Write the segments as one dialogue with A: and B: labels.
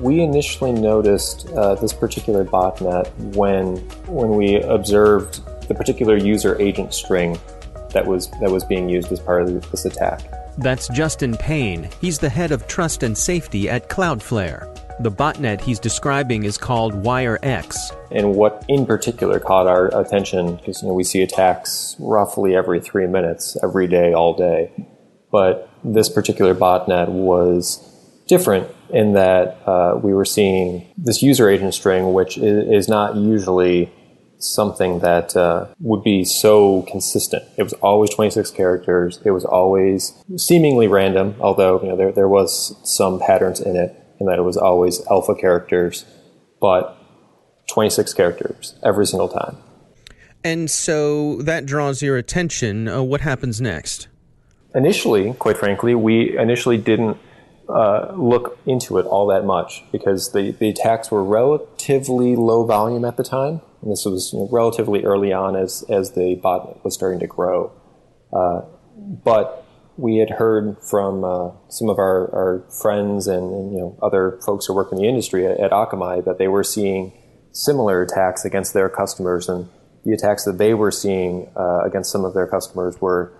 A: We initially noticed uh, this particular botnet when when we observed the particular user agent string that was that was being used as part of this attack.
B: That's Justin Payne. He's the head of trust and safety at Cloudflare. The botnet he's describing is called WireX.
A: And what in particular caught our attention, because you know we see attacks roughly every three minutes, every day, all day. But this particular botnet was different in that uh, we were seeing this user agent string, which is, not usually something that uh, would be so consistent. It was always 26 characters. It was always seemingly random, although you know there there was some patterns in it, and that it was always alpha characters, but 26 characters every single time.
B: And so that draws your attention. Uh, what happens next?
A: Initially, quite frankly, we initially didn't uh, look into it all that much because the, the attacks were relatively low volume at the time. And this was you know, relatively early on as, as the bot was starting to grow. Uh, but we had heard from uh, some of our, our friends and, and, you know other folks who work in the industry at, at Akamai that they were seeing similar attacks against their customers, and the attacks that they were seeing uh, against some of their customers were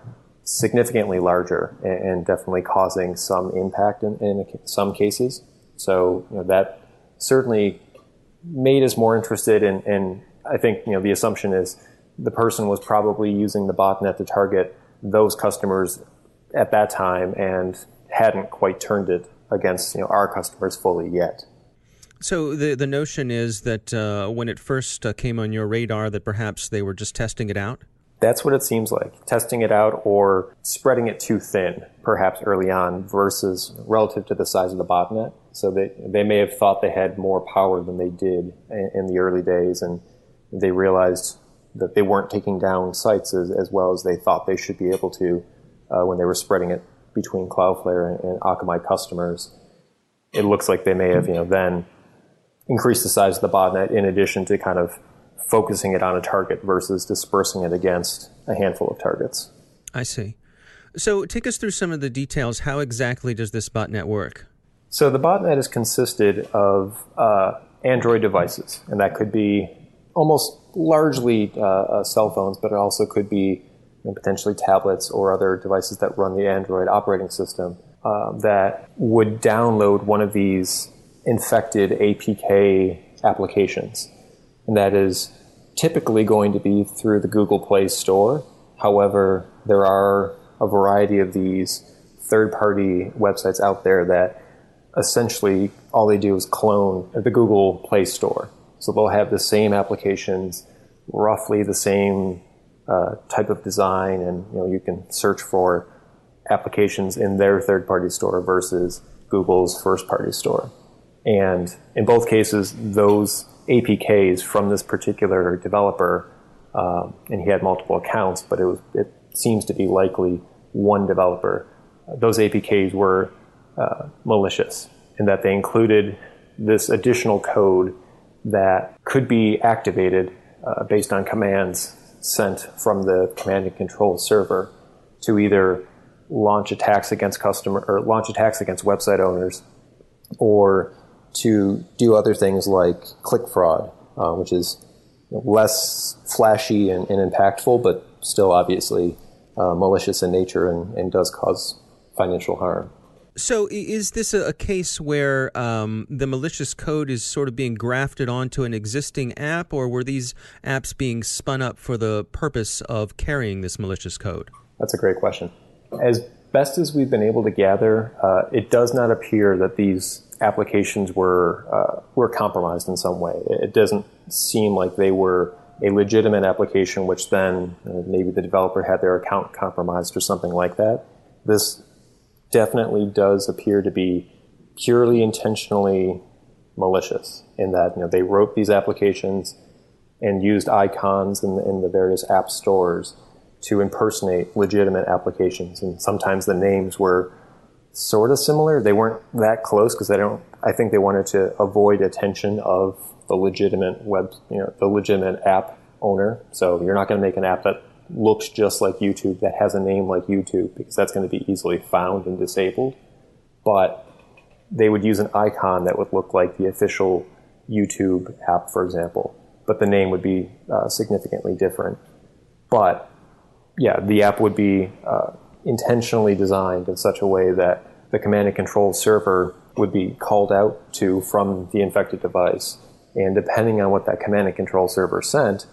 A: significantly larger and, definitely causing some impact in, in some cases. So you know, that certainly made us more interested in, in, I think you know the assumption is the person was probably using the botnet to target those customers at that time and hadn't quite turned it against you know our customers fully yet.
B: So the the notion is that uh, when it first uh, came on your radar, that perhaps they were just testing it out.
A: That's what it seems like. Testing it out or spreading it too thin, perhaps early on, versus relative to the size of the botnet. So they, they may have thought they had more power than they did in, in the early days, and they realized that they weren't taking down sites as, as well as they thought they should be able to uh, when they were spreading it between Cloudflare and, and Akamai customers. It looks like they may have, you know, then increased the size of the botnet in addition to kind of focusing it on a target versus dispersing it against a handful of targets.
B: I see. So, take us through some of the details. How exactly does this botnet work?
A: So, the botnet is consisted of uh, Android devices, and that could be almost largely uh, uh, cell phones, but it also could be you know, potentially tablets or other devices that run the Android operating system uh, that would download one of these infected APK applications and that is typically going to be through the Google Play Store. However, there are a variety of these third party websites out there that essentially all they do is clone the Google Play Store. So they'll have the same applications, roughly the same uh, type of design, and you know you can search for applications in their third party store versus Google's first party store. And in both cases, those APKs from this particular developer, um, and he had multiple accounts, but it was it seems to be likely one developer. Those APKs were uh, malicious in that they included this additional code that could be activated uh, based on commands sent from the command and control server to either launch attacks against customer or launch attacks against website owners or to do other things like click fraud, uh, which is less flashy and, and, impactful, but still obviously uh, malicious in nature and, and, does cause financial harm.
B: So, is this a, case where um, the malicious code is sort of being grafted onto an existing app, or were these apps being spun up for the purpose of carrying this malicious code?
A: That's a great question. As best as we've been able to gather, uh, it does not appear that these applications were uh, were compromised in some way. It doesn't seem like they were a legitimate application, which then uh, maybe the developer had their account compromised or something like that. This definitely does appear to be purely intentionally malicious in that you know they wrote these applications and used icons in in the various app stores to impersonate legitimate applications, and sometimes the names were sort of similar. They weren't that close because I don't. I think they wanted to avoid attention of the legitimate web, you know, the legitimate app owner. So you're not going to make an app that looks just like YouTube that has a name like YouTube because that's going to be easily found and disabled. But they would use an icon that would look like the official YouTube app, for example, but the name would be uh, significantly different. But yeah, the app would be uh, intentionally designed in such a way that the command and control server would be called out to from the infected device. And depending on what that command and control server sent,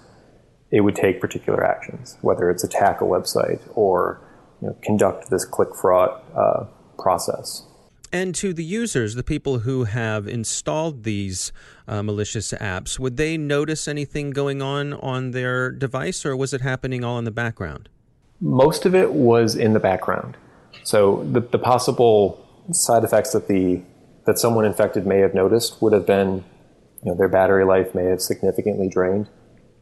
A: it would take particular actions, whether it's attack a website or you know, conduct this click fraud uh, process.
B: And to the users, the people who have installed these uh, malicious apps, would they notice anything going on on their device, or was it happening all in the background?
A: Most of it was in the background. So the, the possible side effects that the that someone infected may have noticed would have been, you know, their battery life may have significantly drained.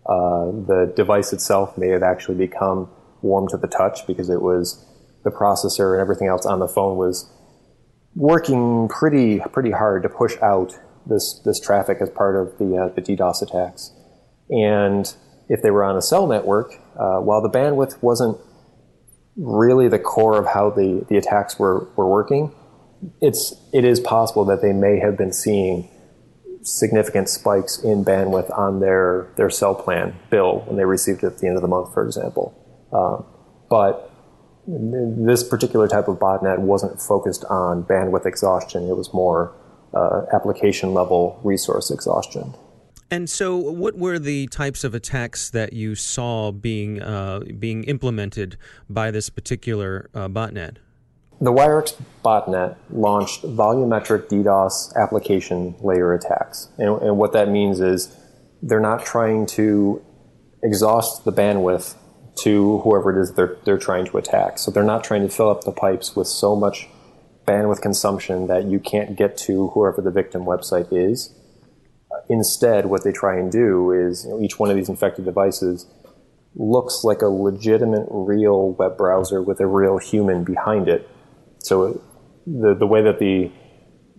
A: Uh, the device itself may have actually become warm to the touch because it was the processor and everything else on the phone was working pretty pretty hard to push out this this traffic as part of the uh, the DDoS attacks. And if they were on a cell network, uh, while the bandwidth wasn't really the core of how the, the attacks were, were working, it's it is possible that they may have been seeing significant spikes in bandwidth on their their cell plan bill when they received it at the end of the month, for example. Um, but this particular type of botnet wasn't focused on bandwidth exhaustion. It was more uh, application level resource exhaustion.
B: And so, what were the types of attacks that you saw being uh, being implemented by this particular uh, botnet?
A: The WireX botnet launched volumetric DDoS application layer attacks, and, and what that means is they're not trying to exhaust the bandwidth to whoever it is they're, they're trying to attack. So they're not trying to fill up the pipes with so much bandwidth consumption that you can't get to whoever the victim website is instead, what they try and do is you know, each one of these infected devices looks like a legitimate, real web browser with a real human behind it. So the the way that the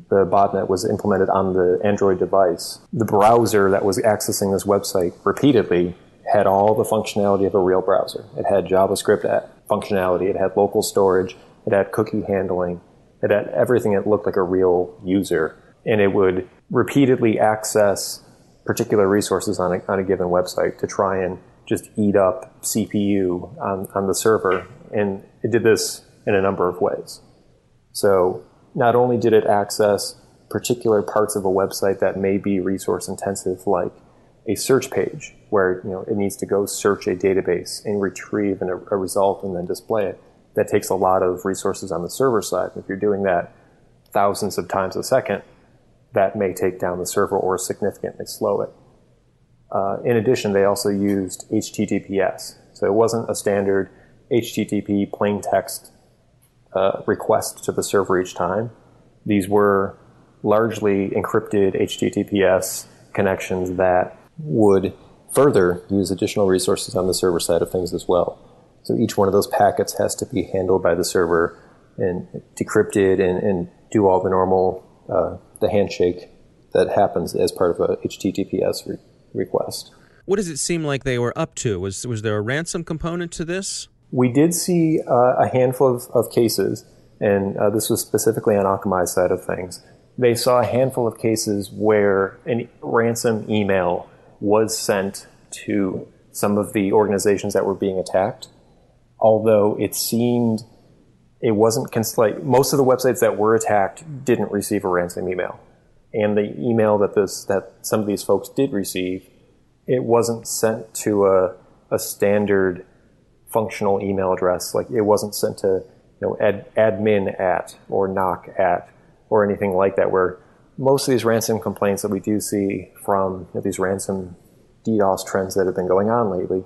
A: the botnet was implemented on the Android device, the browser that was accessing this website repeatedly had all the functionality of a real browser. It had JavaScript functionality, it had local storage, it had cookie handling, it had everything that looked like a real user. And it would repeatedly access particular resources on a, on a given website to try and just eat up CPU on, on the server. And it did this in a number of ways. So not only did it access particular parts of a website that may be resource intensive, like a search page where you know it needs to go search a database and retrieve an, a result and then display it. That takes a lot of resources on the server side. If you're doing that thousands of times a second, that may take down the server or significantly slow it. Uh, in addition, they also used HTTPS. So it wasn't a standard HTTP plain text uh, request to the server each time. These were largely encrypted HTTPS connections that would further use additional resources on the server side of things as well. So each one of those packets has to be handled by the server and decrypted and, and do all the normal, uh, the handshake that happens as part of a HTTPS re- request.
B: What does it seem like they were up to? Was, was there a ransom component to this?
A: We did see uh, a handful of, of cases, and uh, this was specifically on Akamai's side of things. They saw a handful of cases where a ransom email was sent to some of the organizations that were being attacked, although it seemed it wasn't cons- like most of the websites that were attacked didn't receive a ransom email, and the email that this that some of these folks did receive, it wasn't sent to a a standard functional email address. Like it wasn't sent to you know ad, admin at or NOC at or anything like that. Where most of these ransom complaints that we do see from you know, these ransom DDoS trends that have been going on lately,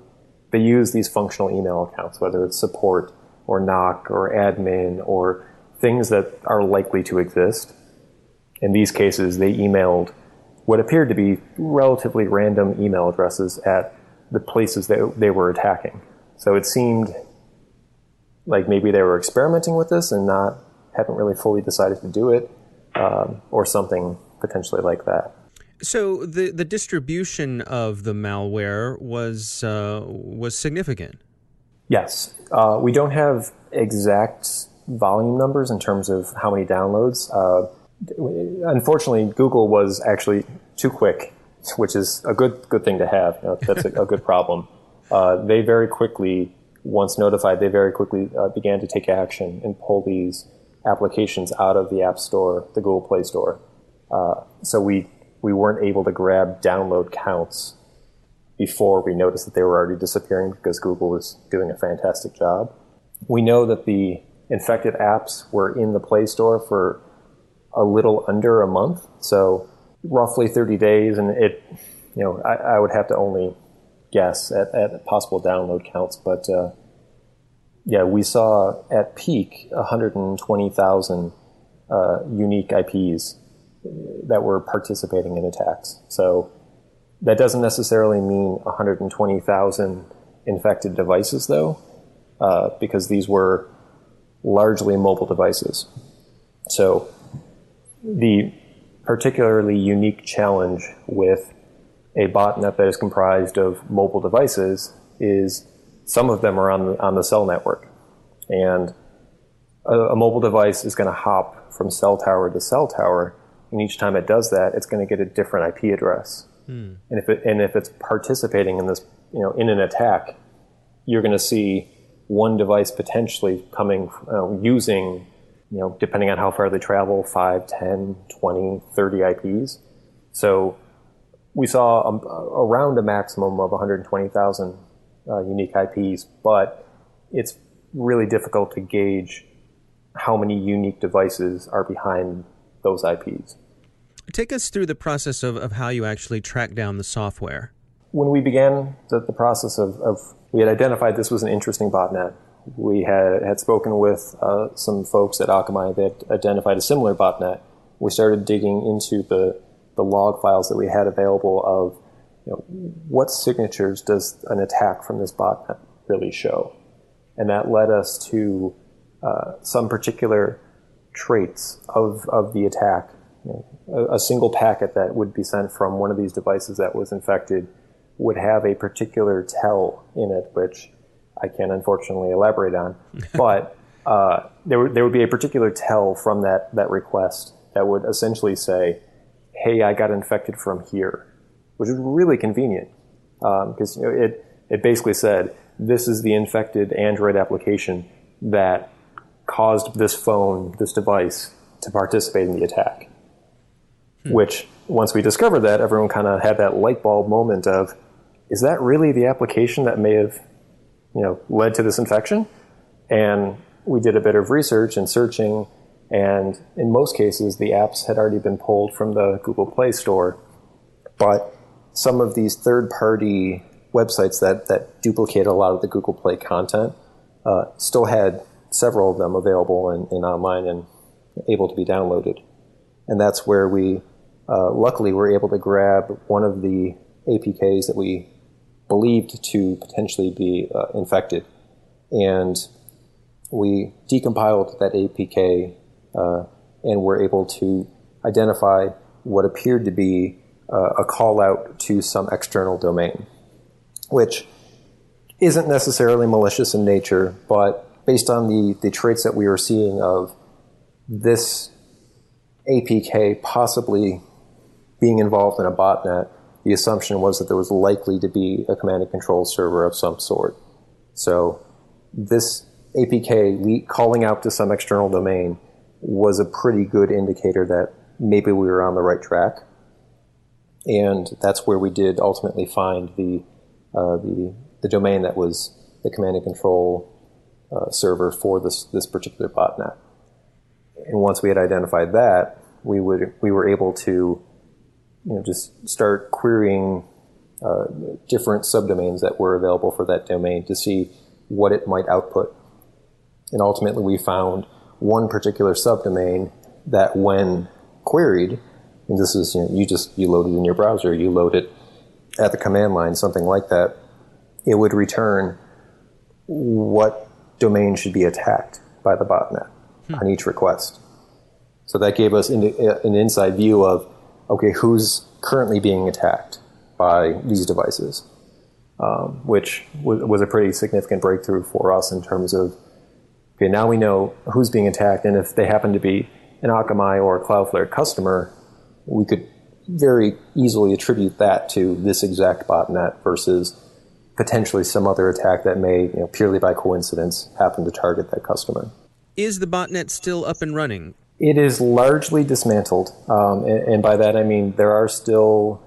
A: they use these functional email accounts, whether it's support or NOC or admin or things that are likely to exist. In these cases, they emailed what appeared to be relatively random email addresses at the places that they were attacking. So it seemed like maybe they were experimenting with this and not haven't really fully decided to do it, um, or something potentially like that.
B: So the the distribution of the malware was uh, was significant.
A: Yes, uh, we don't have exact volume numbers in terms of how many downloads. Uh, unfortunately, Google was actually too quick, which is a good good thing to have. You know, that's a, a, good problem. Uh, they very quickly, once notified, they very quickly uh, began to take action and pull these applications out of the App Store, the Google Play Store. Uh, so we we weren't able to grab download counts before we noticed that they were already disappearing because Google was doing a fantastic job. We know that the infected apps were in the Play Store for a little under a month, so roughly 30 days, and it, you know, I, I would have to only guess at, at possible download counts, but uh, yeah, we saw at peak 120,000 uh, unique IPs that were participating in attacks. So that doesn't necessarily mean 120,000 infected devices, though, uh, because these were largely mobile devices. So the particularly unique challenge with a botnet that is comprised of mobile devices is some of them are on the, on the cell network. And a, a mobile device is going to hop from cell tower to cell tower and each time it does that, it's going to get a different IP address. Hmm. And if it, and if it's participating in this, you know, in an attack, you're going to see one device potentially coming uh, using, you know, depending on how far they travel, 5, 10, 20, 30 IPs. So we saw a, around a maximum of 120,000 uh, unique IPs, but it's really difficult to gauge how many unique devices are behind those IPs.
B: Take us through the process of, of how you actually track down the software.
A: When we began the, the process of, of, we had identified this was an interesting botnet. We had, had spoken with uh, some folks at Akamai that identified a similar botnet. We started digging into the, the log files that we had available of you know, what signatures does an attack from this botnet really show? And that led us to uh, some particular traits of, of the attack. You know, a, a, single packet that would be sent from one of these devices that was infected would have a particular tell in it, which I can't unfortunately elaborate on. but uh, there, would, there would be a particular tell from that, that request that would essentially say, hey, I got infected from here, which is really convenient because um, you know, it, it basically said, this is the infected Android application that caused this phone, this device, to participate in the attack. Hmm. which once we discovered that, everyone kind of had that light bulb moment of, is that really the application that may have, you know, led to this infection? And we did a bit of research and searching, and in most cases, the apps had already been pulled from the Google Play Store. But some of these third-party websites that, that duplicate a lot of the Google Play content uh, still had several of them available and, and, online and able to be downloaded. And that's where we, uh, luckily, we were able to grab one of the APKs that we believed to potentially be uh, infected. And we decompiled that APK uh, and were able to identify what appeared to be uh, a call out to some external domain, which isn't necessarily malicious in nature, but based on the, the traits that we were seeing of this APK possibly being involved in a botnet, the assumption was that there was likely to be a command and control server of some sort. So this APK calling out to some external domain was a pretty good indicator that maybe we were on the right track. And that's where we did ultimately find the, uh, the, the domain that was the command and control uh, server for this, this particular botnet. And once we had identified that, we, would, we were able to you know, just start querying uh, different subdomains that were available for that domain to see what it might output. And ultimately, we found one particular subdomain that, when queried, and this is you, know, you just you load it in your browser, you load it at the command line, something like that, it would return what domain should be attacked by the botnet hmm. on each request. So that gave us an inside view of okay, who's currently being attacked by these devices, um, which w- was a pretty significant breakthrough for us in terms of okay, now we know who's being attacked, and if they happen to be an Akamai or a Cloudflare customer, we could very easily attribute that to this exact botnet versus potentially some other attack that may, you know, purely by coincidence, happen to target that customer.
B: Is the botnet still up and running?
A: It is largely dismantled, um, and, and, by that I mean there are still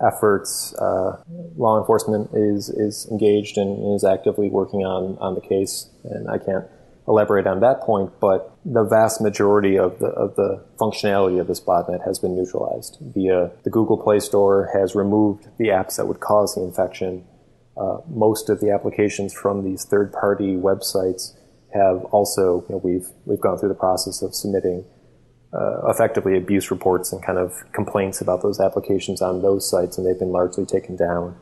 A: efforts. Uh, law enforcement is is engaged and is actively working on on the case, and I can't elaborate on that point. But the vast majority of the of the functionality of this botnet has been neutralized via the Google Play Store has removed the apps that would cause the infection. Uh, most of the applications from these third party websites have also you know, we've we've gone through the process of submitting uh, effectively abuse reports and kind of complaints about those applications on those sites, and they've been largely taken down.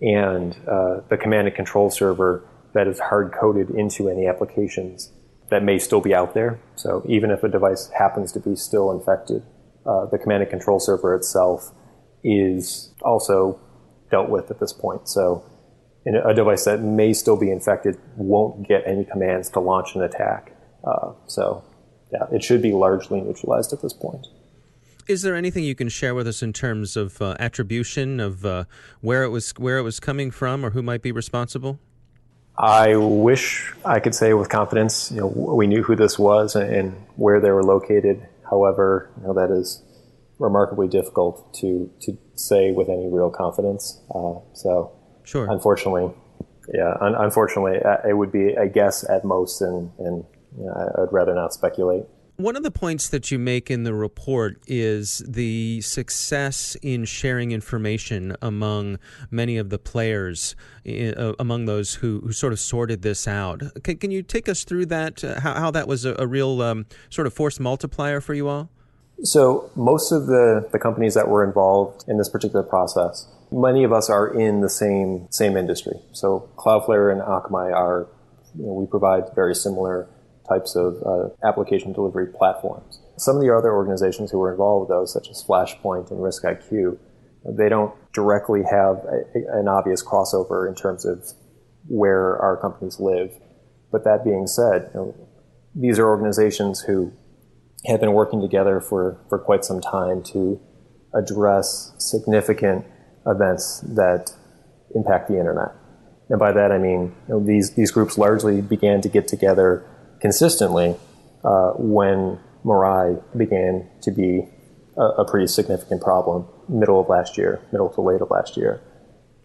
A: And uh, the command and control server that is hard coded into any applications that may still be out there. So even if a device happens to be still infected, uh, the command and control server itself is also dealt with at this point. So a device that may still be infected won't get any commands to launch an attack. Uh, so yeah, it should be largely neutralized at this point.
B: Is there anything you can share with us in terms of uh, attribution of uh, where it was where it was coming from or who might be responsible?
A: I wish I could say with confidence, you know, we knew who this was and where they were located. However, you know, that is remarkably difficult to to say with any real confidence. Uh, so,
B: sure.
A: Unfortunately, yeah, un- unfortunately, uh, it would be a guess at most, and and I'd rather not speculate.
B: One of the points that you make in the report is the success in sharing information among many of the players, uh, among those who, who sort of sorted this out. Can, can you take us through that, uh, how, how that was a, a real um, sort of force multiplier for you all?
A: So, most of the, the companies that were involved in this particular process, many of us are in the same, same industry. So, Cloudflare and Akamai are, you know, we provide very similar types of uh, application delivery platforms. Some of the other organizations who were involved with those, such as Flashpoint and RiskIQ, they don't directly have a, an obvious crossover in terms of where our companies live. But that being said, you know, these are organizations who have been working together for, for quite some time to address significant events that impact the internet. And by that I mean you know, these, these groups largely began to get together consistently uh, when Mirai began to be a, a pretty significant problem middle of last year, middle to late of last year.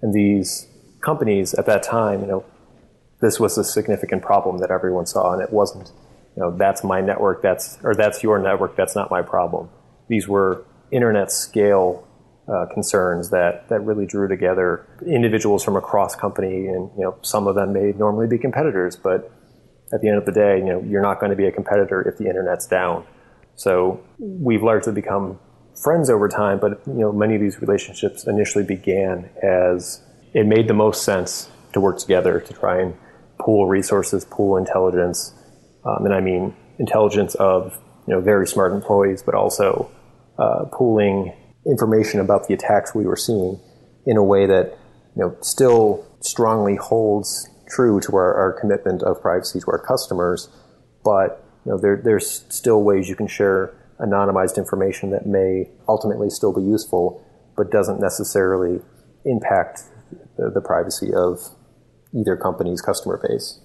A: And these companies at that time, you know, this was a significant problem that everyone saw, and it wasn't, you know, that's my network, that's or that's your network, that's not my problem. These were internet scale uh, concerns that that really drew together individuals from across company, and you know, some of them may normally be competitors, but at the end of the day, you know, you're not going to be a competitor if the internet's down. So we've largely become friends over time, but you know, many of these relationships initially began as it made the most sense to work together to try and pool resources, pool intelligence, um, and I mean intelligence of you know very smart employees, but also uh, pooling information about the attacks we were seeing in a way that you know still strongly holds true to our, our commitment of privacy to our customers, but you know there, there's still ways you can share anonymized information that may ultimately still be useful, but doesn't necessarily impact the, the privacy of either company's customer base.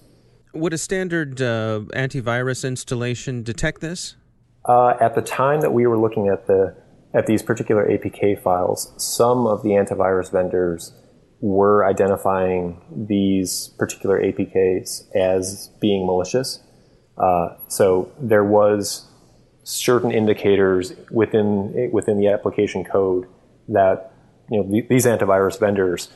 B: Would a standard uh, antivirus installation detect this?
A: Uh, at the time that we were looking at the at these particular APK files, some of the antivirus vendors were identifying these particular APKs as being malicious. Uh, so there was certain indicators within within the application code that you know these antivirus vendors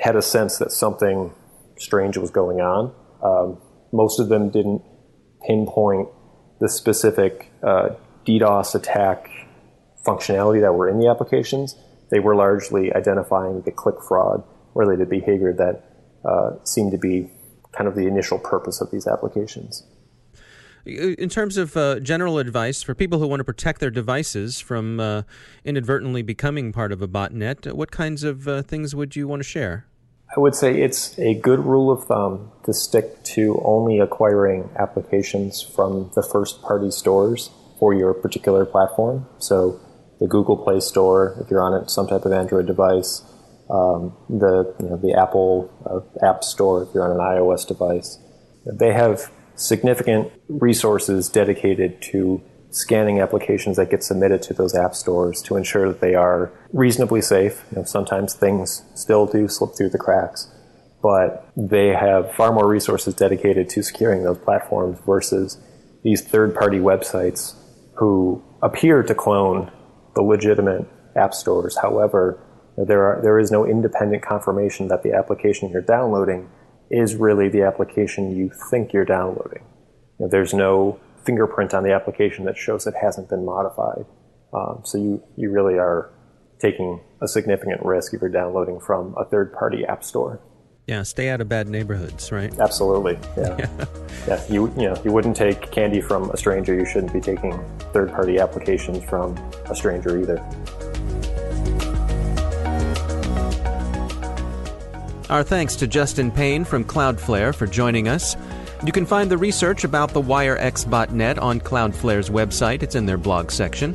A: had a sense that something strange was going on. Um, most of them didn't pinpoint the specific uh, DDoS attack functionality that were in the applications. They were largely identifying the click fraud related behavior that uh, seemed to be kind of the initial purpose of these applications.
B: In terms of uh, general advice for people who want to protect their devices from uh, inadvertently becoming part of a botnet, what kinds of uh, things would you want to share?
A: I would say it's a good rule of thumb to stick to only acquiring applications from the first party stores for your particular platform. So the Google Play Store, if you're on some type of Android device, um, the you know, the Apple uh, App Store, if you're on an iOS device. They have significant resources dedicated to scanning applications that get submitted to those app stores to ensure that they are reasonably safe. You know, sometimes things still do slip through the cracks, but they have far more resources dedicated to securing those platforms versus these third-party websites who appear to clone the legitimate app stores. However, there are there is no independent confirmation that the application you're downloading is really the application you think you're downloading. There's no fingerprint on the application that shows it hasn't been modified. Um, so you, you really are taking a significant risk if you're downloading from a third party app store.
B: Yeah, stay out of bad neighborhoods, right?
A: Absolutely. Yeah. yeah. yeah. You you know, you wouldn't take candy from a stranger, you shouldn't be taking third party applications from a stranger either.
B: Our thanks to Justin Payne from Cloudflare for joining us. You can find the research about the WireX botnet on Cloudflare's website. It's in their blog section.